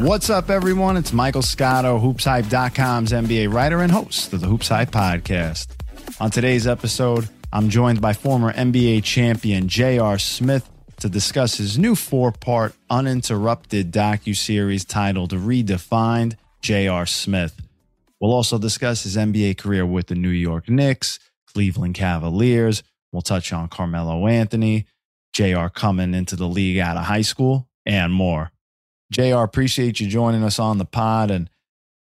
What's up, everyone? It's Michael Scotto, HoopsHype.com's NBA writer and host of the Hoops Hype podcast. On today's episode, I'm joined by former NBA champion J.R. Smith to discuss his new four-part uninterrupted docu-series titled Redefined J.R. Smith. We'll also discuss his NBA career with the New York Knicks, Cleveland Cavaliers. We'll touch on Carmelo Anthony, J.R. coming into the league out of high school, and more. JR, appreciate you joining us on the pod. And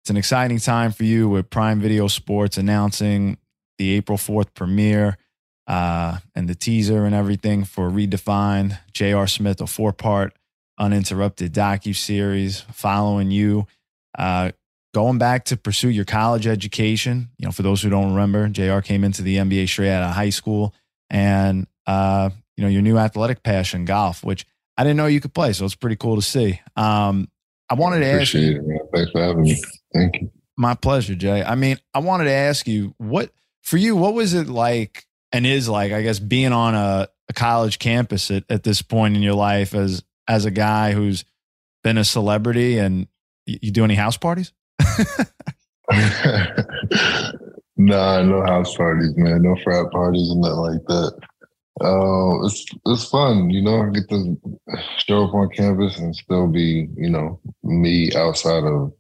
it's an exciting time for you with Prime Video Sports announcing the April 4th premiere uh, and the teaser and everything for Redefined. JR Smith, a four part uninterrupted docu series following you. Uh, going back to pursue your college education. You know, for those who don't remember, JR came into the NBA straight out of high school and, uh, you know, your new athletic passion, golf, which I didn't know you could play, so it's pretty cool to see. Um, I wanted to ask you. It, man. Thanks for having me. Thank you. My pleasure, Jay. I mean, I wanted to ask you what for you. What was it like, and is like, I guess, being on a, a college campus at, at this point in your life as as a guy who's been a celebrity, and you, you do any house parties? nah, no house parties, man. No frat parties and nothing like that. Uh, it's it's fun, you know. I get to show up on campus and still be, you know, me outside of,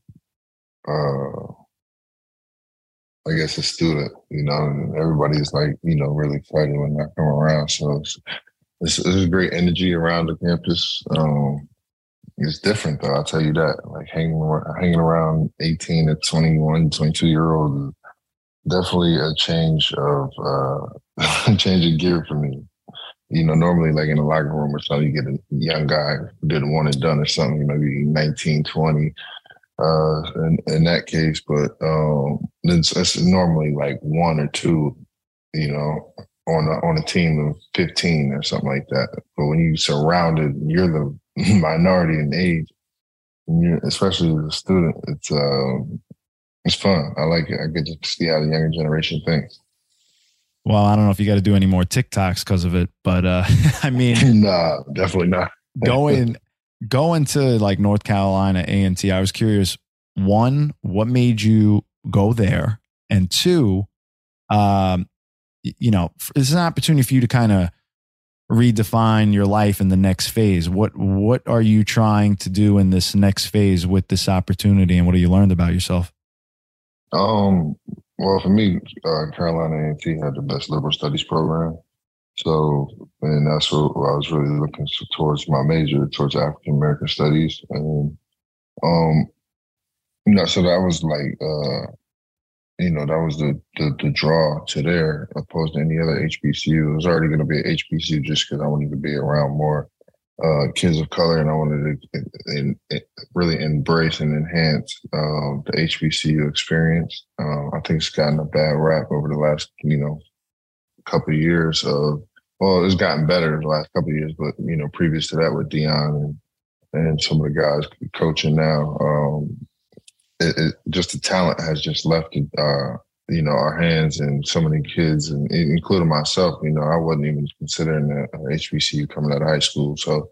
uh, I guess a student, you know. And everybody's like, you know, really excited when I come around. So it's it's, it's great energy around the campus. Um, it's different though, I'll tell you that. Like hanging around, hanging around 18 to 21, 22 year olds definitely a change of uh change of gear for me. You know, normally like in a locker room or something, you get a young guy who didn't want it done or something, maybe 19, 20, uh in, in that case. But um it's, it's normally like one or two, you know, on a, on a team of 15 or something like that. But when you surrounded, you're the minority in age, especially as a student, it's um, it's fun. I like it. I get to see how the younger generation thinks. Well, I don't know if you got to do any more TikToks because of it, but uh, I mean, nah, definitely not. going going to like North Carolina A and T. I was curious. One, what made you go there, and two, um, you know, this is an opportunity for you to kind of redefine your life in the next phase. What what are you trying to do in this next phase with this opportunity, and what have you learned about yourself? Um, well, for me, uh, Carolina A&T had the best liberal studies program. So, and that's what I was really looking towards my major, towards African American studies. And, um, you know, so that was like, uh, you know, that was the, the, the draw to there opposed to any other HBCU. It was already going to be an HBCU just because I wanted to be around more uh, kids of color, and I wanted to in, in, really embrace and enhance um, the HBCU experience. Um, I think it's gotten a bad rap over the last, you know, couple of years of. Well, it's gotten better the last couple of years, but you know, previous to that with Deion and and some of the guys coaching now, um, it, it, just the talent has just left uh, you know, our hands and so many kids, and including myself, you know, I wasn't even considering a, HBCU coming out of high school. So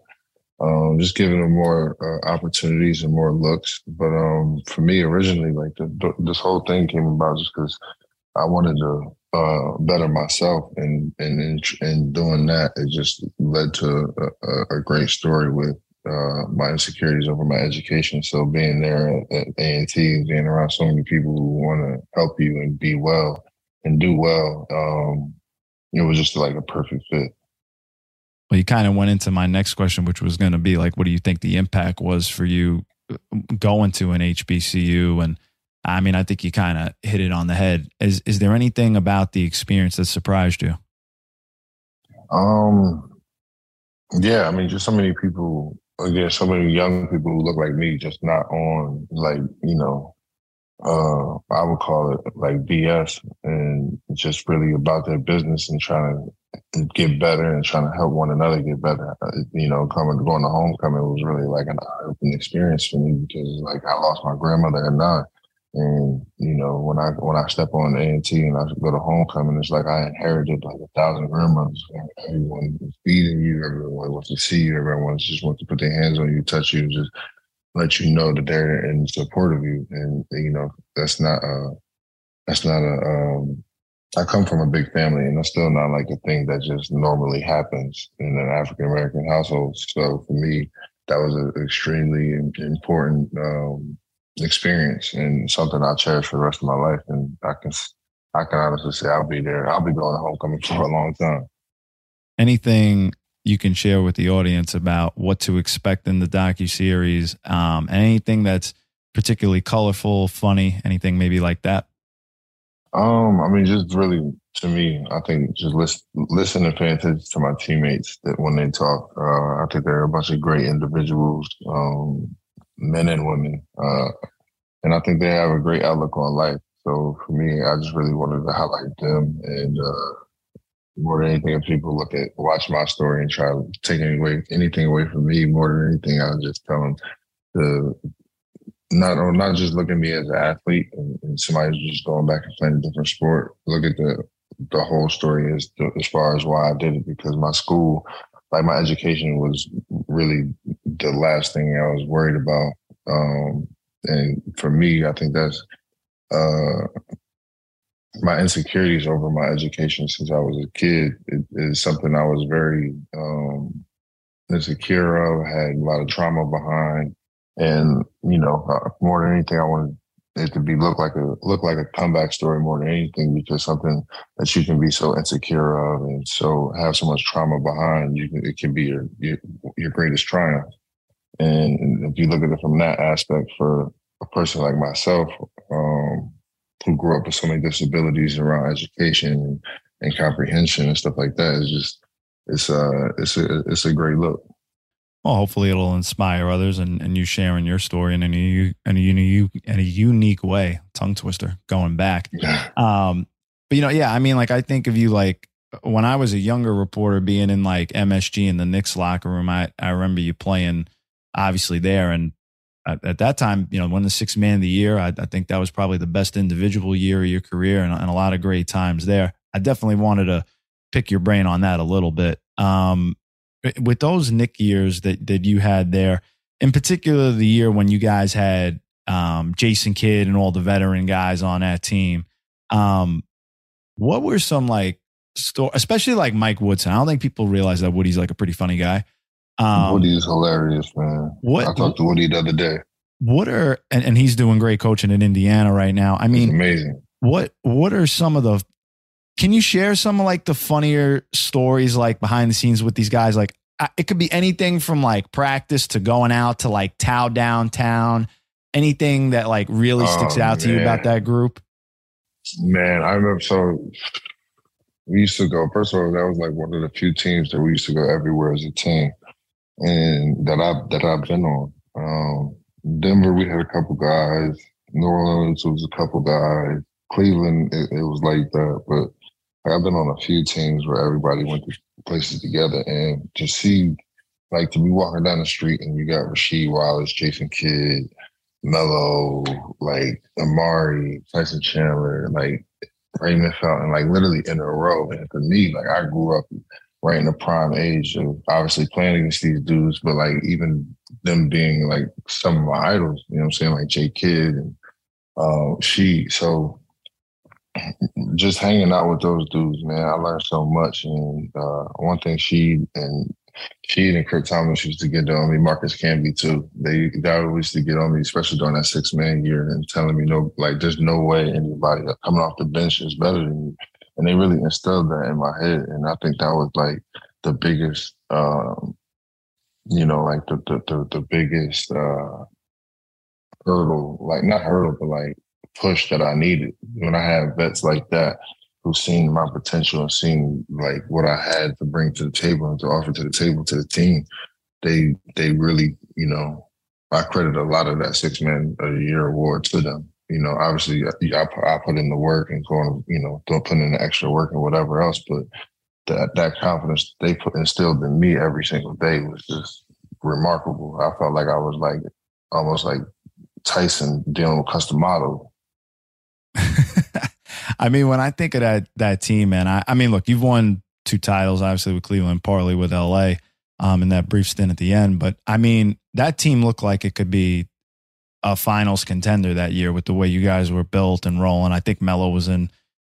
um, just giving them more uh, opportunities and more looks. But um, for me, originally, like the, this whole thing came about just because I wanted to uh, better myself, and and in, in, doing that, it just led to a, a great story with uh, my insecurities over my education. So being there at, A and T, being around so many people who want to help you and be well and do well, um, it was just like a perfect fit. Well, you kind of went into my next question, which was going to be like, what do you think the impact was for you uh, going to an HBCU? And I mean, I think you kind of hit it on the head. Is is there anything about the experience that surprised you? Um, yeah, I mean, just so many people again, so many young people who look like me, just not on like, you know, uh, I would call it like BS and just really about their business and trying to get better and trying to help one another get better. Uh, you know, coming, going to homecoming was really like an eye-opening experience for me because like I lost my grandmother at nine. And you know, when I when I step on A and I go to homecoming, it's like I inherited like a thousand grandmothers. Everyone is feeding you, everyone wants to see you, everyone just wants to put their hands on you, touch you, just let you know that they're in support of you. And you know, that's not uh that's not a um I come from a big family and that's still not like a thing that just normally happens in an African American household. So for me, that was an extremely important um, experience and something I cherish for the rest of my life. And I can I can honestly say I'll be there. I'll be going to homecoming for a long time. Anything you can share with the audience about what to expect in the docu series? Um, anything that's particularly colorful, funny, anything maybe like that? Um, I mean, just really to me, I think just listen, listen and pay attention to my teammates that when they talk. Uh, I think they're a bunch of great individuals, um, men and women, uh, and I think they have a great outlook on life. So for me, I just really wanted to highlight them and uh, more than anything, if people look at watch my story and try to take away, anything away from me, more than anything, I'll just tell them to not or not just look at me as an athlete and, and somebody just going back and playing a different sport. Look at the the whole story as as far as why I did it because my school, like my education, was really the last thing I was worried about. Um, and for me, I think that's uh, my insecurities over my education since I was a kid it, is something I was very um, insecure of. Had a lot of trauma behind, and you know, uh, more than anything, I wanted it to be look like a look like a comeback story more than anything because something that you can be so insecure of and so have so much trauma behind you it can be your, your your greatest triumph and if you look at it from that aspect for a person like myself um, who grew up with so many disabilities around education and, and comprehension and stuff like that is just it's a it's a it's a great look. Well, hopefully it'll inspire others and, and you sharing your story in a, in a, unique, in a unique way. Tongue twister going back. Um, but you know, yeah, I mean, like I think of you like when I was a younger reporter being in like MSG in the Knicks locker room, I, I remember you playing obviously there. And at, at that time, you know, won the sixth man of the year. I, I, think that was probably the best individual year of your career and, and, a lot of great times there. I definitely wanted to pick your brain on that a little bit. Um, with those Knick years that, that you had there, in particular, the year when you guys had um, Jason Kidd and all the veteran guys on that team, um, what were some like, sto- especially like Mike Woodson? I don't think people realize that Woody's like a pretty funny guy. Um, Woody is hilarious, man. What I talked to Woody the other day. What are and, and he's doing great coaching in Indiana right now. I mean, it's amazing. What what are some of the? Can you share some of like the funnier stories like behind the scenes with these guys? Like it could be anything from like practice to going out to like Tao downtown. Anything that like really sticks oh, out to you about that group? Man, I remember so we used to go. First of all, that was like one of the few teams that we used to go everywhere as a team and that I that I've been on. Um, Denver, we had a couple guys. New Orleans was a couple guys. Cleveland, it, it was like that. But I've been on a few teams where everybody went to places together, and to see, like, to be walking down the street and you got Rasheed Wallace, Jason Kidd, Melo, like Amar'e, Tyson Chandler, like Raymond Felton, like literally in a row. And for me, like I grew up right in the prime age of obviously playing against these dudes, but like even them being like some of my idols, you know what I'm saying? Like Jay Kidd and uh, she. So just hanging out with those dudes, man, I learned so much. And uh, one thing she and she and Kurt Thomas used to get on me, Marcus Camby too. They they always used to get on me, especially during that six man year and telling me no like there's no way anybody coming off the bench is better than you and they really instilled that in my head. And I think that was like the biggest, um, you know, like the the the, the biggest uh, hurdle, like not hurdle, but like push that I needed when I had vets like that who seen my potential and seen like what I had to bring to the table and to offer to the table to the team. They they really, you know, I credit a lot of that six man a year award to them you know, obviously I, I put in the work and going, you know, don't in the extra work and whatever else, but that that confidence they put instilled in me every single day was just remarkable. I felt like I was like almost like Tyson dealing with Cus D'Amato. I mean, when I think of that that team, man, I, I mean, look, you've won two titles, obviously with Cleveland, partly with LA, um, in that brief stint at the end. But I mean, that team looked like it could be a finals contender that year with the way you guys were built and rolling. I think Melo was in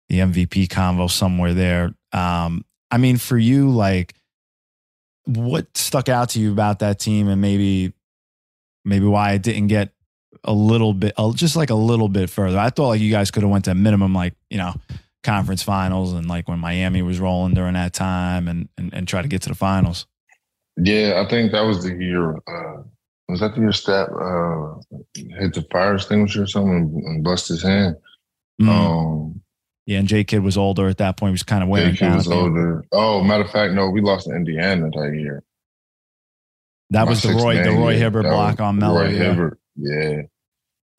the MVP convo somewhere there. Um, I mean, for you, like, what stuck out to you about that team, and maybe, maybe why it didn't get a little bit, just like a little bit further. I thought like you guys could have went to minimum, like you know, conference finals, and like when Miami was rolling during that time, and and, and try to get to the finals. Yeah, I think that was the year. Uh, was that the year Stat uh, hit the fire extinguisher or something and bust his hand? Mm. Um, yeah, and J Kidd was older at that point. He was kind of wearing J was older. Oh, matter of fact, no, we lost to Indiana that year. That My was the Roy the Roy Hibbert block on Melo. Roy yeah. Hibbert, yeah.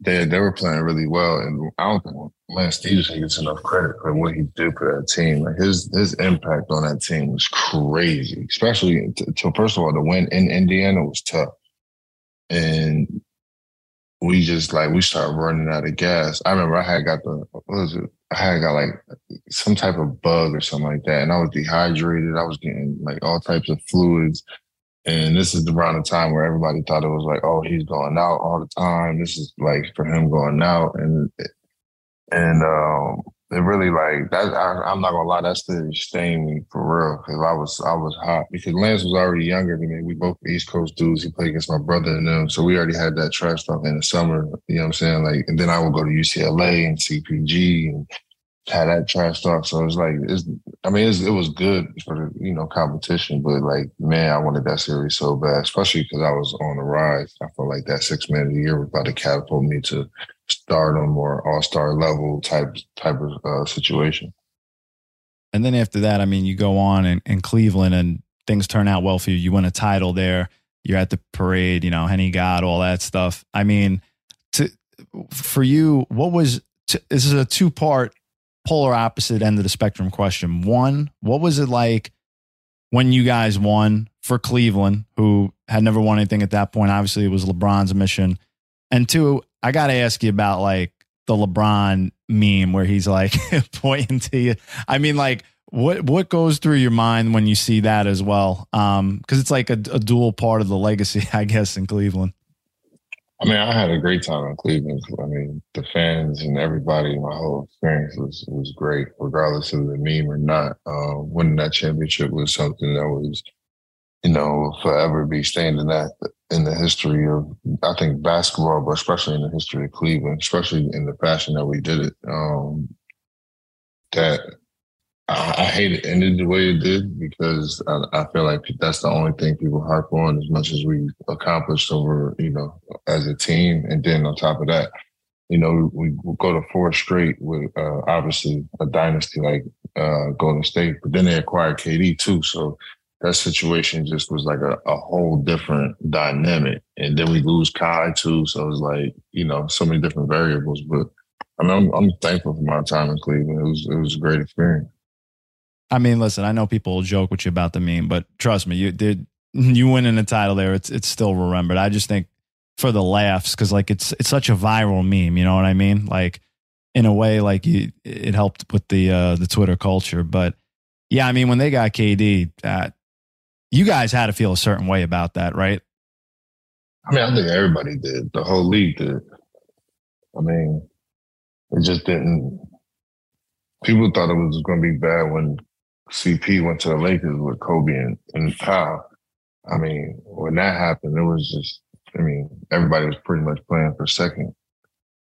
They they were playing really well, and I don't think Lance Stephenson gets enough credit for what he did for that team. Like his his impact on that team was crazy, especially to, to first of all the win in Indiana was tough, and we just like we started running out of gas. I remember I had got the what was it? I had got like some type of bug or something like that, and I was dehydrated. I was getting like all types of fluids, and this is around the time where everybody thought it was like, oh, he's going out all the time. This is like for him going out, and and um, it really like that. I, am not gonna lie, that still stained me for real because I was I was hot because Lance was already younger than me. We both East Coast dudes. He played against my brother and them, so we already had that trash talk in the summer. You know what I'm saying? Like, and then I would go to UCLA and CPG and had that trash talk. So it's like, it's, I mean, it's, it was good for the, you know, competition, but like, man, I wanted that series so bad, especially because I was on the rise. I felt like that six man of the year was about to catapult me to stardom or all star level type, type of uh, situation. And then after that, I mean, you go on in, in Cleveland and things turn out well for you. You win a title there. You're at the parade, you know, Henny God, all that stuff. I mean, to, for you, what was, to, this is a two part polar opposite end of the spectrum question. One, what was it like when you guys won for Cleveland, who had never won anything at that point? Obviously, it was LeBron's mission. And two, I got to ask you about like the LeBron meme where he's like pointing to you. I mean, like, what what goes through your mind when you see that as well? Um, because it's like a, a dual part of the legacy, I guess, in Cleveland. I mean, I had a great time in Cleveland. I mean, the fans and everybody, my whole experience was was great, regardless of the meme or not. Uh, winning that championship was something that was, you know, forever be staying in that in the history of I think basketball, but especially in the history of Cleveland, especially in the fashion that we did it. Um, that I, hate it ended the way it did because I, I, feel like that's the only thing people harp on as much as we accomplished over, you know, as a team. And then on top of that, you know, we, we go to four straight with uh, obviously a dynasty like uh, Golden State, but then they acquired KD too. So that situation just was like a, a whole different dynamic. And then we lose Kai too. So it was like, you know, so many different variables. But I mean, I'm, I'm thankful for my time in Cleveland. It was, it was a great experience. I mean, listen, I know people will joke with you about the meme, but trust me, you did you winning the title there. It's it's still remembered. I just think for the laughs because like it's it's such a viral meme. You know what I mean? Like in a way, like you, it helped with the uh, the Twitter culture. But yeah, I mean, when they got KD, that you guys had to feel a certain way about that, right? I mean, I think everybody did. The whole league did. I mean, it just didn't. People thought it was going to be bad when CP went to the Lakers with Kobe and, and Pau. I mean, when that happened, it was just, I mean, everybody was pretty much playing for second.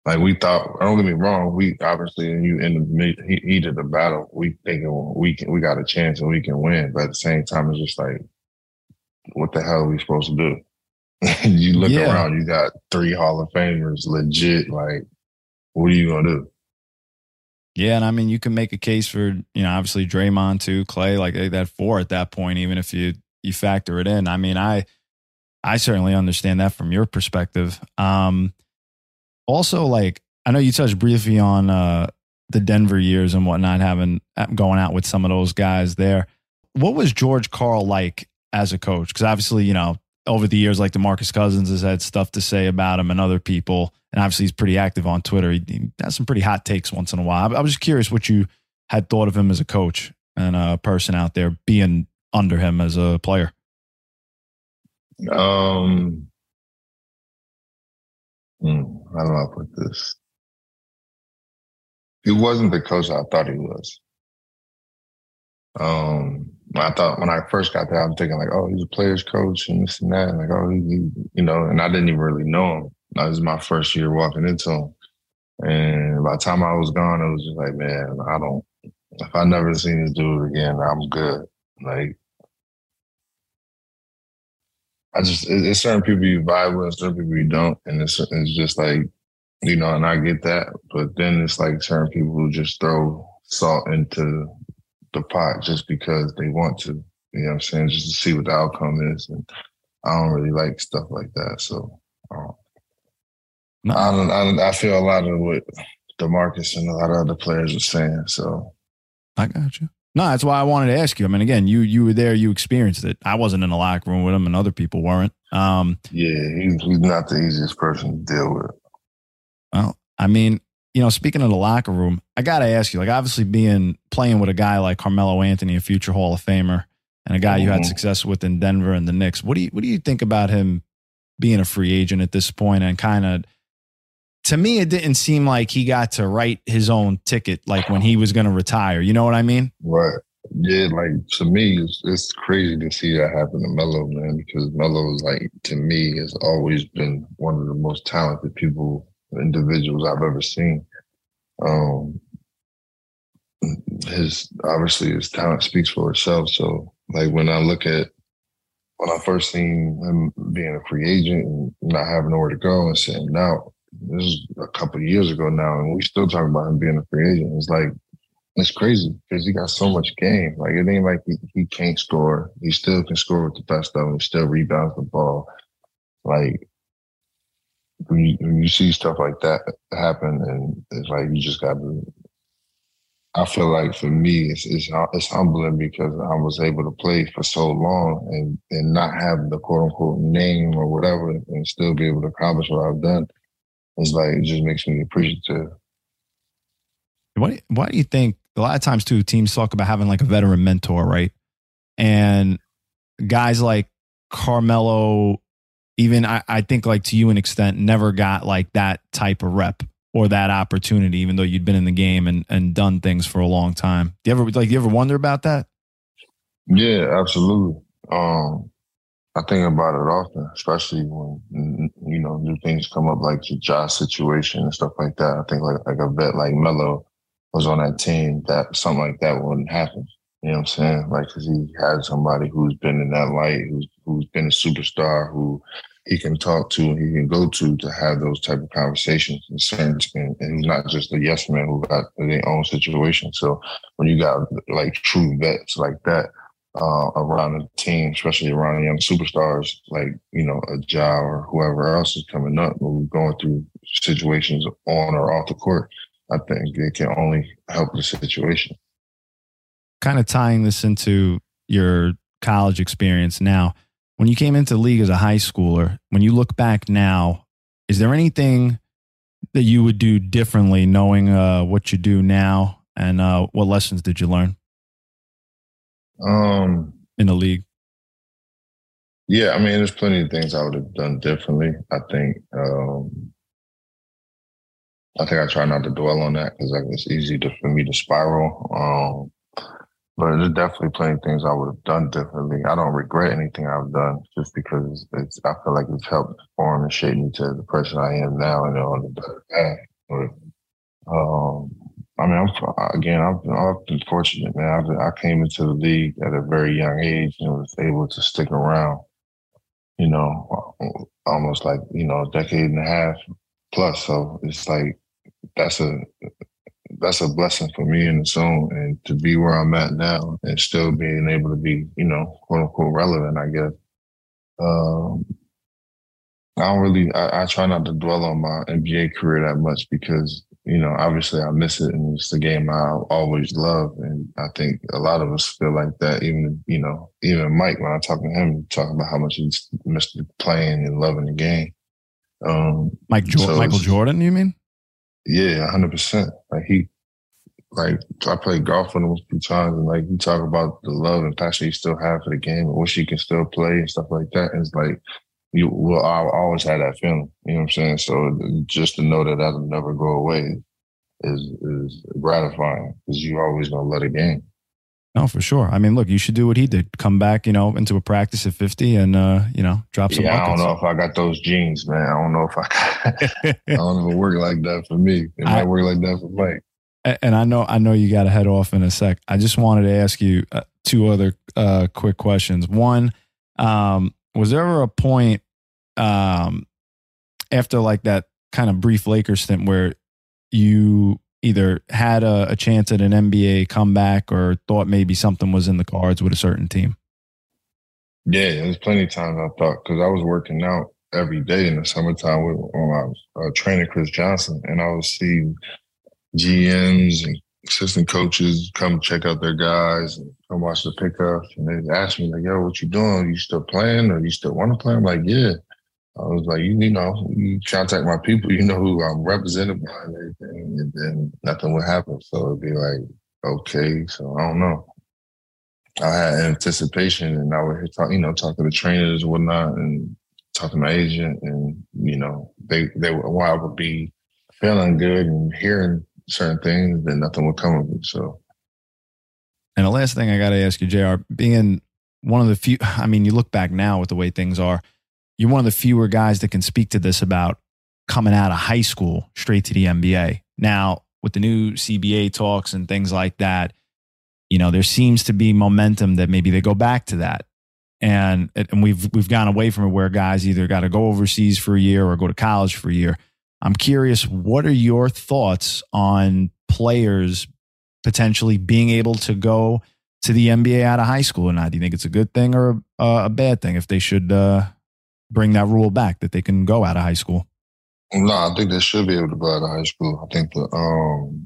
Like we thought, don't get me wrong, we obviously in you in the heat of the battle, we thinking we can, we got a chance and we can win. But at the same time, it's just like, what the hell are we supposed to do? you look yeah. around, you got three Hall of Famers, legit. Like, what are you gonna do? Yeah, and I mean, you can make a case for you know obviously Draymond too, Clay, like that four at that point, even if you you factor it in. I mean, I I certainly understand that from your perspective. Um, also, like I know you touched briefly on uh, the Denver years and whatnot, having going out with some of those guys there. What was George Karl like as a coach? Because obviously, you know, over the years, like DeMarcus Cousins has had stuff to say about him and other people. And obviously, he's pretty active on Twitter. He, he has some pretty hot takes once in a while. I, I was just curious what you had thought of him as a coach and a person out there being under him as a player. Um, Mm, how do I put this? He wasn't the coach I thought he was. Um, I thought when I first got there, I'm thinking like, oh, he's a player's coach and this and that, and like, oh, he, you know, and I didn't even really know him. That was my first year walking into him, and by the time I was gone, it was just like, man, I don't. If I never seen this dude again, I'm good. Like, I just it, it's certain people you vibe with, certain people you don't, and it's it's just like, you know, and I get that, but then it's like certain people who just throw salt into the pot just because they want to. You know what I'm saying? Just to see what the outcome is. And I don't really like stuff like that. So um, no. I, don't, I, don't, I feel a lot of what Demarcus and a lot of other players are saying. So I got you. No, that's why I wanted to ask you. I mean, again, you you were there, you experienced it. I wasn't in the locker room with him, and other people weren't. Um, yeah, he's, he's not the easiest person to deal with. Well, I mean, you know, speaking of the locker room, I got to ask you, like, obviously being playing with a guy like Carmelo Anthony, a future Hall of Famer, and a guy mm-hmm. you had mm-hmm. success with in Denver and the Knicks. What do you what do you think about him being a free agent at this point and kind of to me it didn't seem like he got to write his own ticket like when he was going to retire. You know what I mean? Right. Yeah, like to me, it's, it's crazy to see that happen to Melo, man, because Melo is like to me has always been one of the most talented people individuals I've ever seen. Um, his obviously his talent speaks for itself. So like when I look at when I first seen him being a free agent and not having nowhere to go and sitting out, this is a couple years ago now, and we still talking about him being a free agent. It's like it's crazy because he got so much game. Like it ain't like he, he can't score. He still can score with the best of them. He still rebounds the ball. Like when you, when you see stuff like that happen, and it's like you just got to. I feel like for me, it's, it's it's humbling because I was able to play for so long and and not have the quote unquote name or whatever, and still be able to accomplish what I've done. It's like it just makes me appreciative. What why do you think a lot of times too teams talk about having like a veteran mentor, right? And guys like Carmelo even I, I think like to you an extent never got like that type of rep or that opportunity, even though you'd been in the game and, and done things for a long time. Do you ever like you ever wonder about that? Yeah, absolutely. Um, I think about it often, especially when you know new things come up like the Josh situation and stuff like that. I think like like a vet like Melo was on that team, that something like that wouldn't happen. You know what I'm saying? Like, cause he had somebody who's been in that light, who's who's been a superstar, who he can talk to and he can go to to have those type of conversations and sense and, he's not just a yes man who got their own situation. So when you got like true vets like that uh, around the team, especially around the young superstars like, you know, a Ja or whoever else is coming up or going through situations on or off the court, I think it can only help the situation kind of tying this into your college experience now, when you came into the league as a high schooler, when you look back now, is there anything that you would do differently knowing uh, what you do now and uh, what lessons did you learn um, in the league? Yeah, I mean, there's plenty of things I would have done differently. I think, um, I think I try not to dwell on that because it's easy to, for me to spiral. Um, but there's definitely plenty of things I would have done differently. I don't regret anything I've done just because it's, I feel like it's helped form and shape me to the person I am now and on the better path. But, um, I mean, I'm, again, I've been, I've been fortunate, man. Been, I came into the league at a very young age and was able to stick around, you know, almost like, you know, a decade and a half plus. So it's like, that's a that's a blessing for me in its zone and to be where I'm at now and still being able to be, you know, quote unquote relevant, I guess. Um, I don't really, I, I, try not to dwell on my NBA career that much because, you know, obviously I miss it and it's the game I always love. And I think a lot of us feel like that. Even, you know, even Mike, when I talk to him, talking about how much he missed playing and loving the game. Um, Mike jo- so Michael Jordan, you mean? Yeah, hundred percent. Like he, like I played golf with him a few times, and like he talk about the love and passion he still have for the game, and wish he can still play and stuff like that. And it's like you will I'll always have that feeling. You know what I'm saying? So just to know that that'll never go away is is gratifying because you always gonna love the game. No, for sure. I mean, look, you should do what he did. Come back, you know, into a practice at 50 and, uh, you know, drop some Yeah, buckets. I don't know if I got those genes, man. I don't know if I I don't know if it work like that for me. It I- might work like that for Mike. And I know, I know you got to head off in a sec. I just wanted to ask you uh, two other uh, quick questions. One, um, was there ever a point um, after like that kind of brief Lakers stint where you either had a, a chance at an NBA comeback or thought maybe something was in the cards with a certain team? Yeah, there's plenty of times I thought because I was working out every day in the summertime with on my uh, trainer Chris Johnson, and I would see GMs and assistant coaches come check out their guys and come watch the pickups, and they ask me like, "Yo, what you doing? You still playing, or you still want to play?" I'm like, "Yeah." I was like, you, you know, you contact my people, you know who I'm represented by and everything, and then nothing would happen. So it'd be like, okay, so I don't know. I had anticipation, and I would talk, you know, talk to the trainers and whatnot, and talk to my agent, and you know, they they while I would be feeling good and hearing certain things, then nothing would come of it. So And the last thing I got to ask you, JR, being one of the few, I mean, you look back now with the way things are, you're one of the fewer guys that can speak to this about coming out of high school straight to the NBA. Now, with the new CBA talks and things like that, you know, there seems to be momentum that maybe they go back to that. And, and we've, we've gone away from it where guys either got to go overseas for a year or go to college for a year. I'm curious, what are your thoughts on players potentially being able to go to the NBA out of high school or not? Do you think it's a good thing or a, a bad thing if they should uh, bring that rule back that they can go out of high school? No, I think they should be able to go out of high school. I think the um,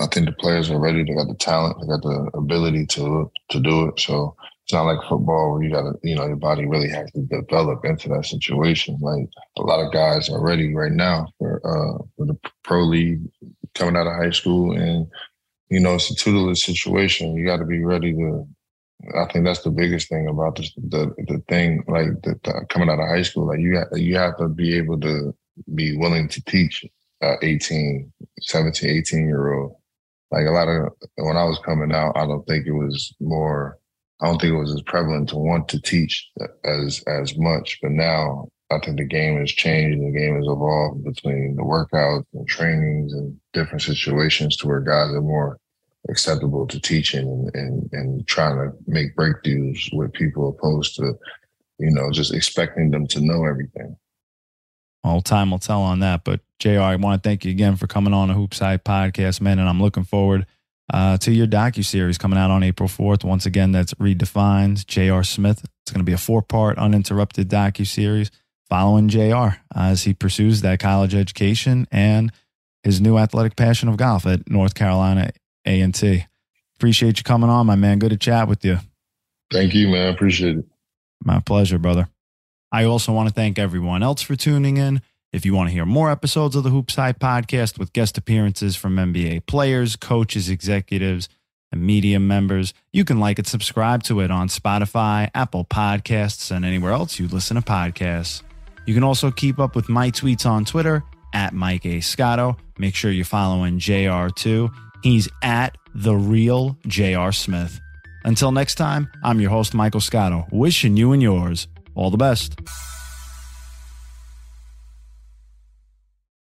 I think the players are ready. They got the talent. They got the ability to to do it. So it's not like football where you got to, you know, your body really has to develop into that situation. Like a lot of guys are ready right now for uh for the pro league coming out of high school, and you know it's a tutelage situation. You got to be ready to. I think that's the biggest thing about this, the the thing like the, the coming out of high school. Like you have, you have to be able to be willing to teach uh, 18, 17, 18 year old. Like a lot of when I was coming out, I don't think it was more. I don't think it was as prevalent to want to teach as as much. But now I think the game has changed. The game has evolved between the workouts and trainings and different situations to where guys are more acceptable to teaching and, and, and trying to make breakthroughs with people opposed to, you know, just expecting them to know everything. All time will tell on that. But JR, I want to thank you again for coming on a HoopsHype podcast, man. And I'm looking forward uh, to your docu series coming out on April 4th. Once again, that's redefined. JR Smith. It's going to be a four part uninterrupted docu series following JR as he pursues that college education and his new athletic passion of golf at North Carolina A&T. Appreciate you coming on, my man. Good to chat with you. Thank you, man. Appreciate it. My pleasure, brother. I also want to thank everyone else for tuning in. If you want to hear more episodes of the HoopsHype podcast with guest appearances from NBA players, coaches, executives, and media members, you can like and subscribe to it on Spotify, Apple Podcasts, and anywhere else you listen to podcasts. You can also keep up with my tweets on Twitter at Mike A. Scotto. Make sure you're following JR too. He's at the real JR Smith. Until next time, I'm your host, Michael Scotto, wishing you and yours all the best.